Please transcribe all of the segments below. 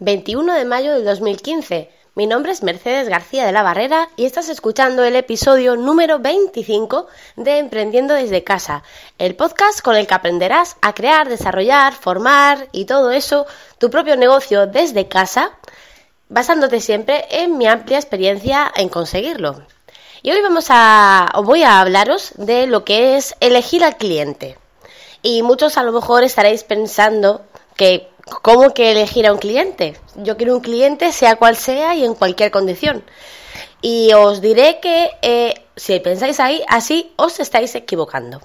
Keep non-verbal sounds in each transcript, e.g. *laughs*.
21 de mayo del 2015. Mi nombre es Mercedes García de la Barrera y estás escuchando el episodio número 25 de Emprendiendo desde casa, el podcast con el que aprenderás a crear, desarrollar, formar y todo eso, tu propio negocio desde casa, basándote siempre en mi amplia experiencia en conseguirlo. Y hoy vamos a, voy a hablaros de lo que es elegir al cliente. Y muchos a lo mejor estaréis pensando que ¿cómo que elegir a un cliente? Yo quiero un cliente sea cual sea y en cualquier condición. Y os diré que eh, si pensáis ahí así, os estáis equivocando.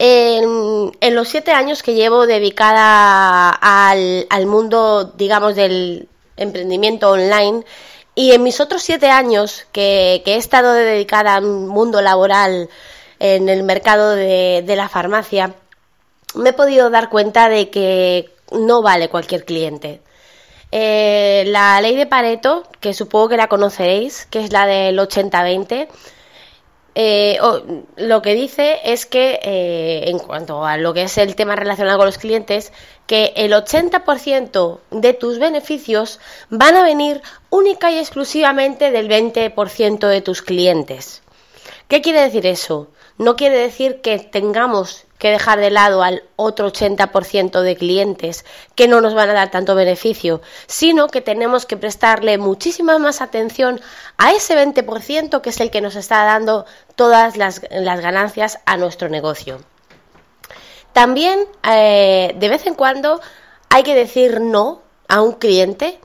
En, los siete años que llevo dedicada al, al mundo, digamos, del emprendimiento online, y en mis otros siete años que, he estado dedicada al mundo laboral en el mercado de, la farmacia, me he podido dar cuenta de que no vale cualquier cliente. Eh, la ley de Pareto, que supongo que la conoceréis, que es la del 80-20, eh, lo que dice es que, eh, en cuanto a lo que es el tema relacionado con los clientes, que el 80% de tus beneficios van a venir única y exclusivamente del 20% de tus clientes. ¿Qué quiere decir eso? No quiere decir que tengamos que dejar de lado al otro 80% de clientes que no nos van a dar tanto beneficio, sino que tenemos que prestarle muchísima más atención a ese 20% que es el que nos está dando todas las, ganancias a nuestro negocio. También, eh, de vez en cuando, hay que decir no a un cliente.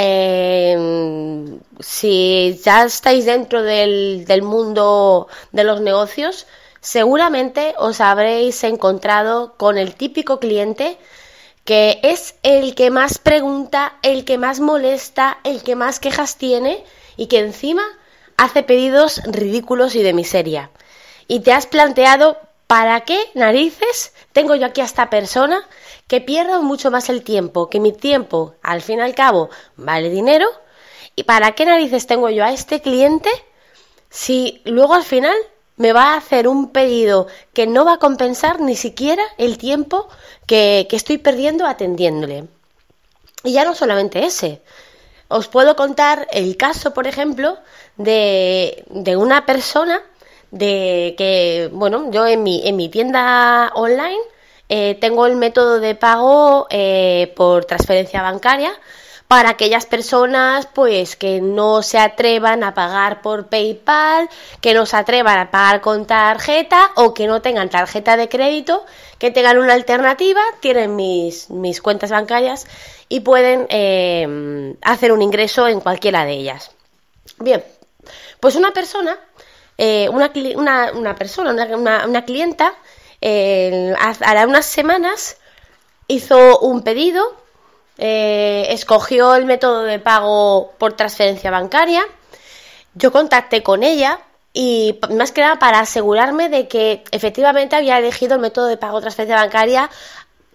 Eh, si ya estáis dentro del, del mundo de los negocios, seguramente os habréis encontrado con el típico cliente que es el que más pregunta, el que más molesta, el que más quejas tiene y que encima hace pedidos ridículos y de miseria. Y te has planteado, ¿para qué narices tengo yo aquí a esta persona que pierdo mucho más el tiempo, que mi tiempo, al fin y al cabo, vale dinero? ¿Y para qué narices tengo yo a este cliente si luego al final me va a hacer un pedido que no va a compensar ni siquiera el tiempo que, estoy perdiendo atendiéndole. Y ya no solamente ese. Os puedo contar el caso, por ejemplo, de, de una persona de que, bueno, yo en mi, en mi tienda online eh, tengo el método de pago eh, por transferencia bancaria para aquellas personas pues que no se atrevan a pagar por PayPal, que no se atrevan a pagar con tarjeta o que no tengan tarjeta de crédito, que tengan una alternativa, tienen mis, mis cuentas bancarias y pueden eh, hacer un ingreso en cualquiera de ellas. Bien, pues una persona, eh, una, una, persona, una, una clienta, eh, hará unas semanas hizo un pedido eh, escogió el método de pago por transferencia bancaria. Yo contacté con ella y más que nada para asegurarme de que efectivamente había elegido el método de pago transferencia bancaria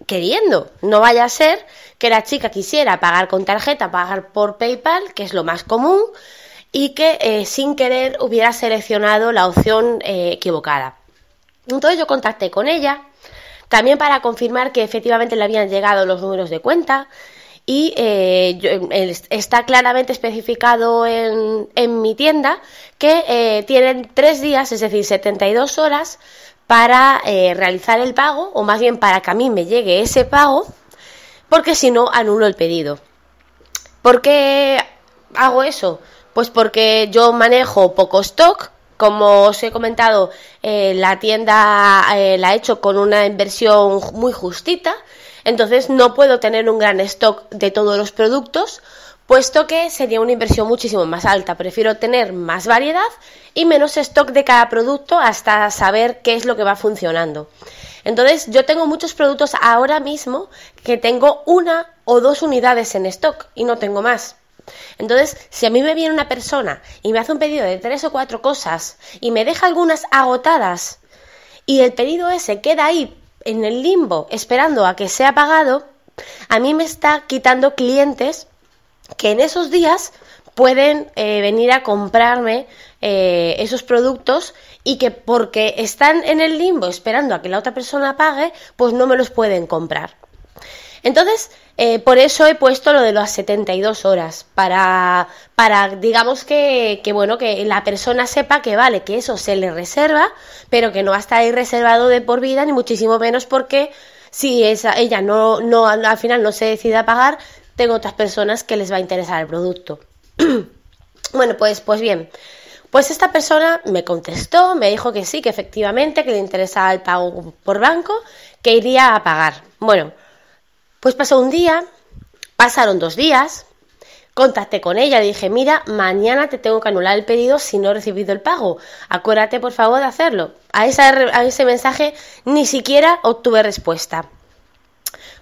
queriendo. No vaya a ser que la chica quisiera pagar con tarjeta, pagar por PayPal, que es lo más común, y que eh, sin querer hubiera seleccionado la opción eh, equivocada. Entonces yo contacté con ella, también para confirmar que efectivamente le habían llegado los números de cuenta y eh, está claramente especificado en, en mi tienda que tienen tres días, es decir, 72 horas para realizar el pago o más bien para que a mí me llegue ese pago porque si no anulo el pedido. ¿Por qué hago eso? Pues porque yo manejo poco stock, como os he comentado, eh, la tienda eh, la he hecho con una inversión muy justita, entonces no puedo tener un gran stock de todos los productos, puesto que sería una inversión muchísimo más alta. Prefiero tener más variedad y menos stock de cada producto hasta saber qué es lo que va funcionando. Entonces yo tengo muchos productos ahora mismo que tengo una o dos unidades en stock y no tengo más. Entonces, si a mí me viene una persona y me hace un pedido de tres o cuatro cosas y me deja algunas agotadas y el pedido ese queda ahí en el limbo esperando a que sea pagado, a mí me está quitando clientes que en esos días pueden eh, venir a comprarme eh, esos productos y que porque están en el limbo esperando a que la otra persona pague, pues no me los pueden comprar. Entonces, eh, por eso he puesto lo de las 72 horas, para, para digamos que, que, bueno, que la persona sepa que vale, que eso se le reserva, pero que no va a estar ahí reservado de por vida, ni muchísimo menos porque si esa, ella no, no, al final no se decide a pagar, tengo otras personas que les va a interesar el producto. *clears throat* bueno, pues, pues bien. Pues esta persona me contestó, me dijo que sí, que efectivamente, que le interesaba el pago por banco, que iría a pagar. Bueno, pues pasó un día, pasaron dos días, contacté con ella, le dije, mira, mañana te tengo que anular el pedido si no he recibido el pago. Acuérdate, por favor, de hacerlo. A, a ese mensaje ni siquiera obtuve respuesta.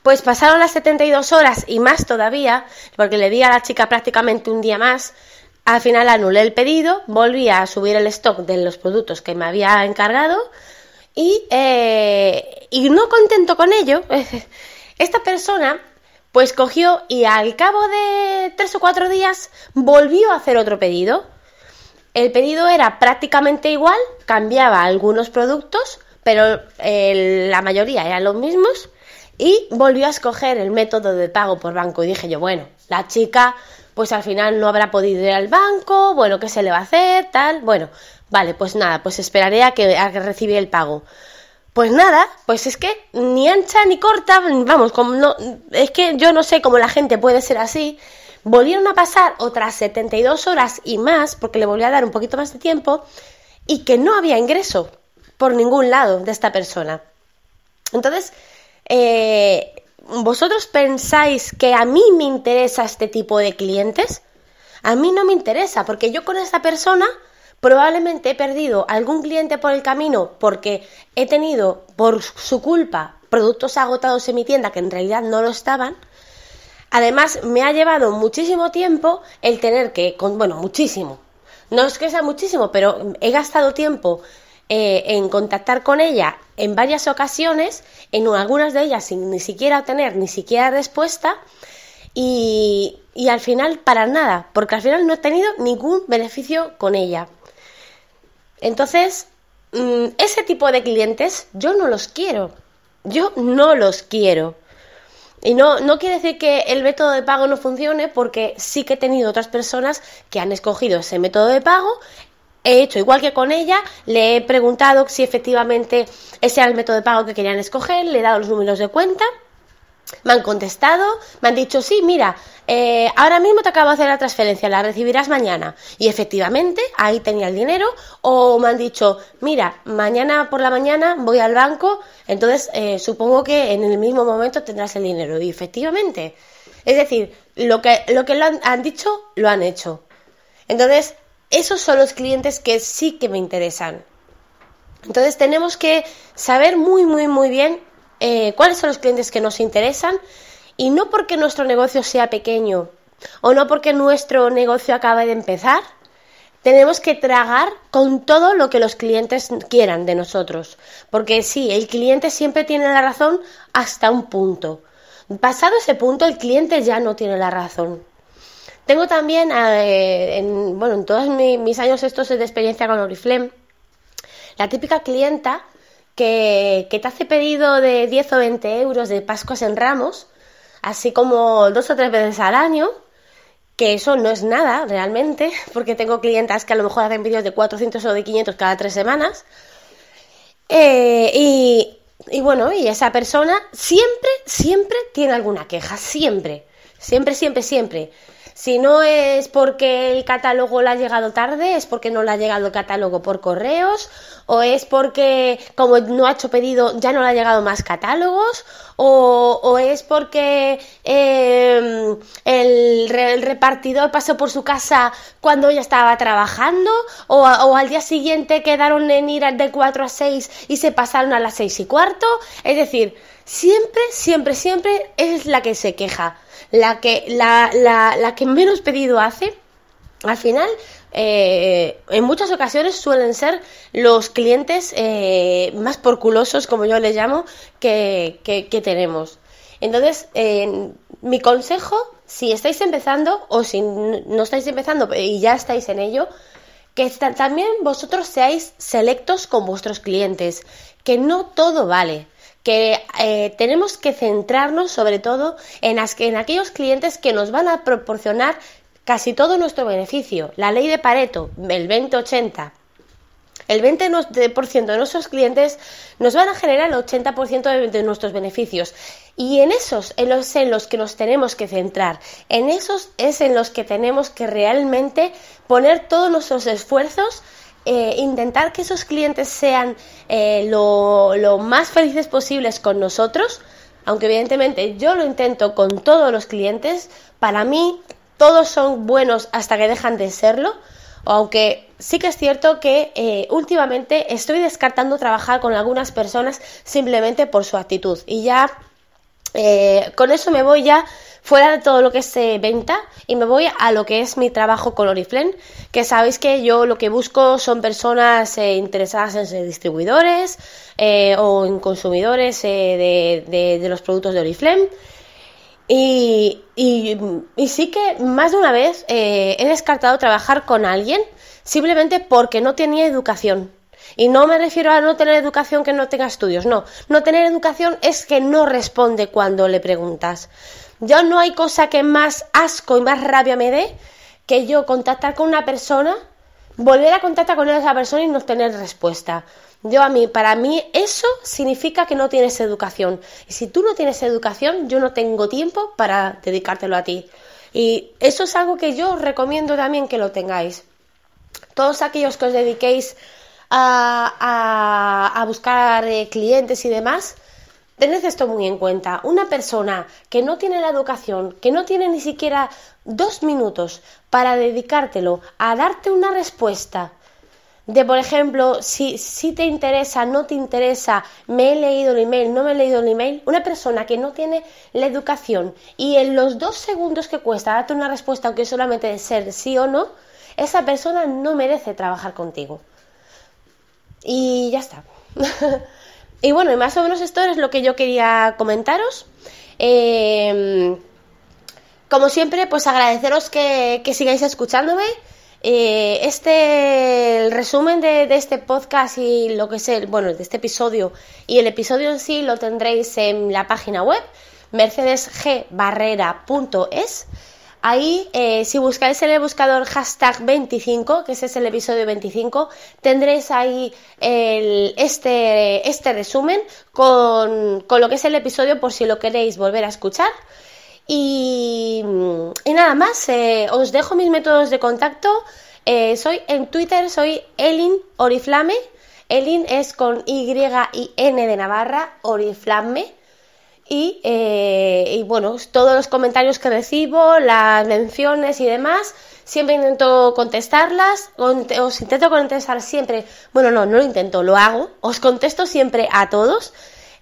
Pues pasaron las 72 horas y más todavía, porque le di a la chica prácticamente un día más, al final anulé el pedido, volví a subir el stock de los productos que me había encargado y, eh, y no contento con ello, *laughs* esta persona pues cogió y al cabo de tres o cuatro días volvió a hacer otro pedido. El pedido era prácticamente igual, cambiaba algunos productos, pero eh, la mayoría eran los mismos y volvió a escoger el método de pago por banco y dije yo, bueno, la chica pues al final no habrá podido ir al banco, bueno, ¿qué se le va a hacer? Tal, bueno, vale, pues nada, pues esperaré a que, a que reciba el pago. Pues nada, pues es que ni ancha ni corta, vamos, como no, es que yo no sé cómo la gente puede ser así. Volvieron a pasar otras 72 horas y más, porque le volví a dar un poquito más de tiempo, y que no había ingreso por ningún lado de esta persona. Entonces, eh, ¿vosotros pensáis que a mí me interesa este tipo de clientes? A mí no me interesa, porque yo con esta persona probablemente he perdido algún cliente por el camino porque he tenido por su culpa productos agotados en mi tienda que en realidad no lo estaban. Además, me ha llevado muchísimo tiempo el tener que, bueno, muchísimo. No es que sea muchísimo, pero he gastado tiempo eh, en contactar con ella en varias ocasiones, en algunas de ellas sin ni siquiera tener ni siquiera respuesta y, y al final para nada, porque al final no he tenido ningún beneficio con ella. Entonces, mm, ese tipo de clientes yo no los quiero. Yo no los quiero. Y no, no quiere decir que el método de pago no funcione porque sí que he tenido otras personas que han escogido ese método de pago he hecho igual que con ella, le he preguntado si efectivamente ese era el método de pago que querían escoger, le he dado los números de cuenta, me han contestado, me han dicho, sí, mira, eh, ahora mismo te acabo de hacer la transferencia, la recibirás mañana. Y efectivamente, ahí tenía el dinero. O me han dicho, mira, mañana por la mañana voy al banco, entonces eh, supongo que en el mismo momento tendrás el dinero. Y efectivamente. Es decir, lo que, lo que lo han, han dicho, lo han hecho. Entonces, esos son los clientes que sí que me interesan. Entonces tenemos que saber muy, muy, muy bien eh, cuáles son los clientes que nos interesan y no porque nuestro negocio sea pequeño o no porque nuestro negocio acabe de empezar, tenemos que tragar con todo lo que los clientes quieran de nosotros. Porque sí, el cliente siempre tiene la razón hasta un punto. Pasado ese punto, el cliente ya no tiene la razón. Tengo también, eh, en, bueno, en todos mis años estos de experiencia con Oriflame, la típica clienta que, te hace pedido de 10 o 20 euros de Pascuas en Ramos, así como dos o tres veces al año, que eso no es nada realmente, *laughs* porque tengo clientas que a lo mejor hacen vídeos de 400 o de 500 cada tres semanas. Eh, y, y bueno, y esa persona siempre, siempre tiene alguna queja, siempre, siempre, siempre, siempre. Si no es porque el catálogo le ha llegado tarde, es porque no le ha llegado el catálogo por correos, o es porque como no ha hecho pedido ya no le ha llegado más catálogos, o, es porque em, el, repartidor pasó por su casa cuando ella estaba trabajando, o, o, al día siguiente quedaron en ir de 4 a 6 y se pasaron a las 6 y cuarto. Es decir, siempre, siempre, siempre es la que se queja la que, la, la, la que menos pedido hace, al final, eh, en muchas ocasiones suelen ser los clientes eh, más porculosos, como yo les llamo, que, que, tenemos. Entonces, mi consejo, si estáis empezando o si no estáis empezando y ya estáis en ello, que también vosotros seáis selectos con vuestros clientes, que no todo vale, que eh, tenemos que centrarnos sobre todo en, aquellos clientes que nos van a proporcionar casi todo nuestro beneficio. La ley de Pareto, el 20-80. El 20% de nuestros clientes nos van a generar el 80% de, nuestros beneficios. Y en esos en los, en los que nos tenemos que centrar. En esos es en los que tenemos que realmente poner todos nuestros esfuerzos eh, intentar que esos clientes sean eh, lo, más felices posibles con nosotros, aunque evidentemente yo lo intento con todos los clientes, para mí todos son buenos hasta que dejan de serlo, aunque sí que es cierto que eh, últimamente estoy descartando trabajar con algunas personas simplemente por su actitud. Y ya con eso me voy ya fuera de todo lo que es eh, venta y me voy a lo que es mi trabajo con Oriflame, que sabéis que yo lo que busco son personas interesadas en ser distribuidores o en consumidores de, los productos de Oriflame. Y, y, sí que más de una vez he descartado trabajar con alguien simplemente porque no tenía educación. Y no me refiero a no tener educación que no tenga estudios, no. No tener educación es que no responde cuando le preguntas. Yo no hay cosa que más asco y más rabia me dé que yo contactar con una persona, volver a contactar con esa persona y no tener respuesta. Yo a mí, para mí eso significa que no tienes educación. Y si tú no tienes educación, yo no tengo tiempo para dedicártelo a ti. Y eso es algo que yo recomiendo también que lo tengáis todos aquellos que os dediquéis a, buscar eh, clientes y demás, tened esto muy en cuenta. Una persona que no tiene la educación, que no tiene ni siquiera dos minutos para dedicártelo a darte una respuesta de, por ejemplo, si, si te interesa, no te interesa, me he leído el email, no me he leído el email, una persona que no tiene la educación y en los dos segundos que cuesta darte una respuesta, aunque solamente de ser sí o no, esa persona no merece trabajar contigo. Y ya está. *laughs* y bueno, y más o menos esto es lo que yo quería comentaros. Em, como siempre, pues agradeceros que, sigáis escuchándome. Eh, este el resumen de, de, este podcast y lo que es el, bueno, de este episodio y el episodio en sí lo tendréis en la página web mercedesgbarrera.es Ahí, eh, si buscáis en el buscador hashtag 25, que ese es el episodio 25, tendréis ahí este, este resumen con, lo que es el episodio por si lo queréis volver a escuchar. Y, nada más, eh, os dejo mis métodos de contacto. Eh, soy en Twitter, soy Elin Oriflame. Elin es con Y y N de Navarra, Oriflame. Eh, y, bueno, todos los comentarios que recibo, las menciones y demás, siempre intento contestarlas, os intento contestar siempre, bueno, no, no lo intento, lo hago, os contesto siempre a todos.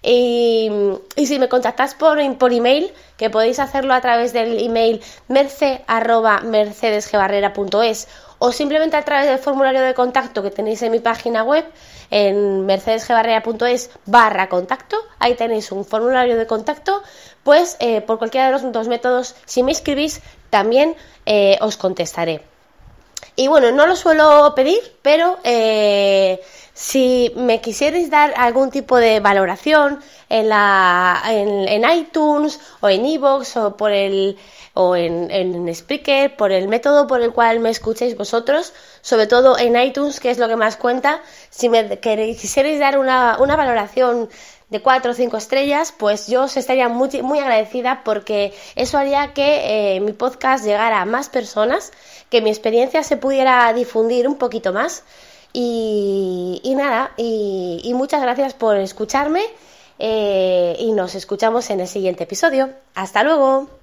Y, si me contactáis por, por email, que podéis hacerlo a través del email merce.mercedesgebarrera.es o simplemente a través del formulario de contacto que tenéis en mi página web en mercedesgebarrea.es barra contacto, ahí tenéis un formulario de contacto, pues eh, por cualquiera de los dos métodos, si me escribís, también eh, os contestaré. Y bueno, no lo suelo pedir, pero eh, si me quisierais dar algún tipo de valoración en, la, en, iTunes o en iVoox o por el o en, en Spreaker, por el método por el cual me escuchéis vosotros, sobre todo en iTunes, que es lo que más cuenta, si me quisierais dar una, una valoración de 4 o 5 estrellas, pues yo os estaría muy, muy agradecida porque eso haría que eh, mi podcast llegara a más personas, que mi experiencia se pudiera difundir un poquito más. Y, nada, y, muchas gracias por escucharme eh, y nos escuchamos en el siguiente episodio. Hasta luego.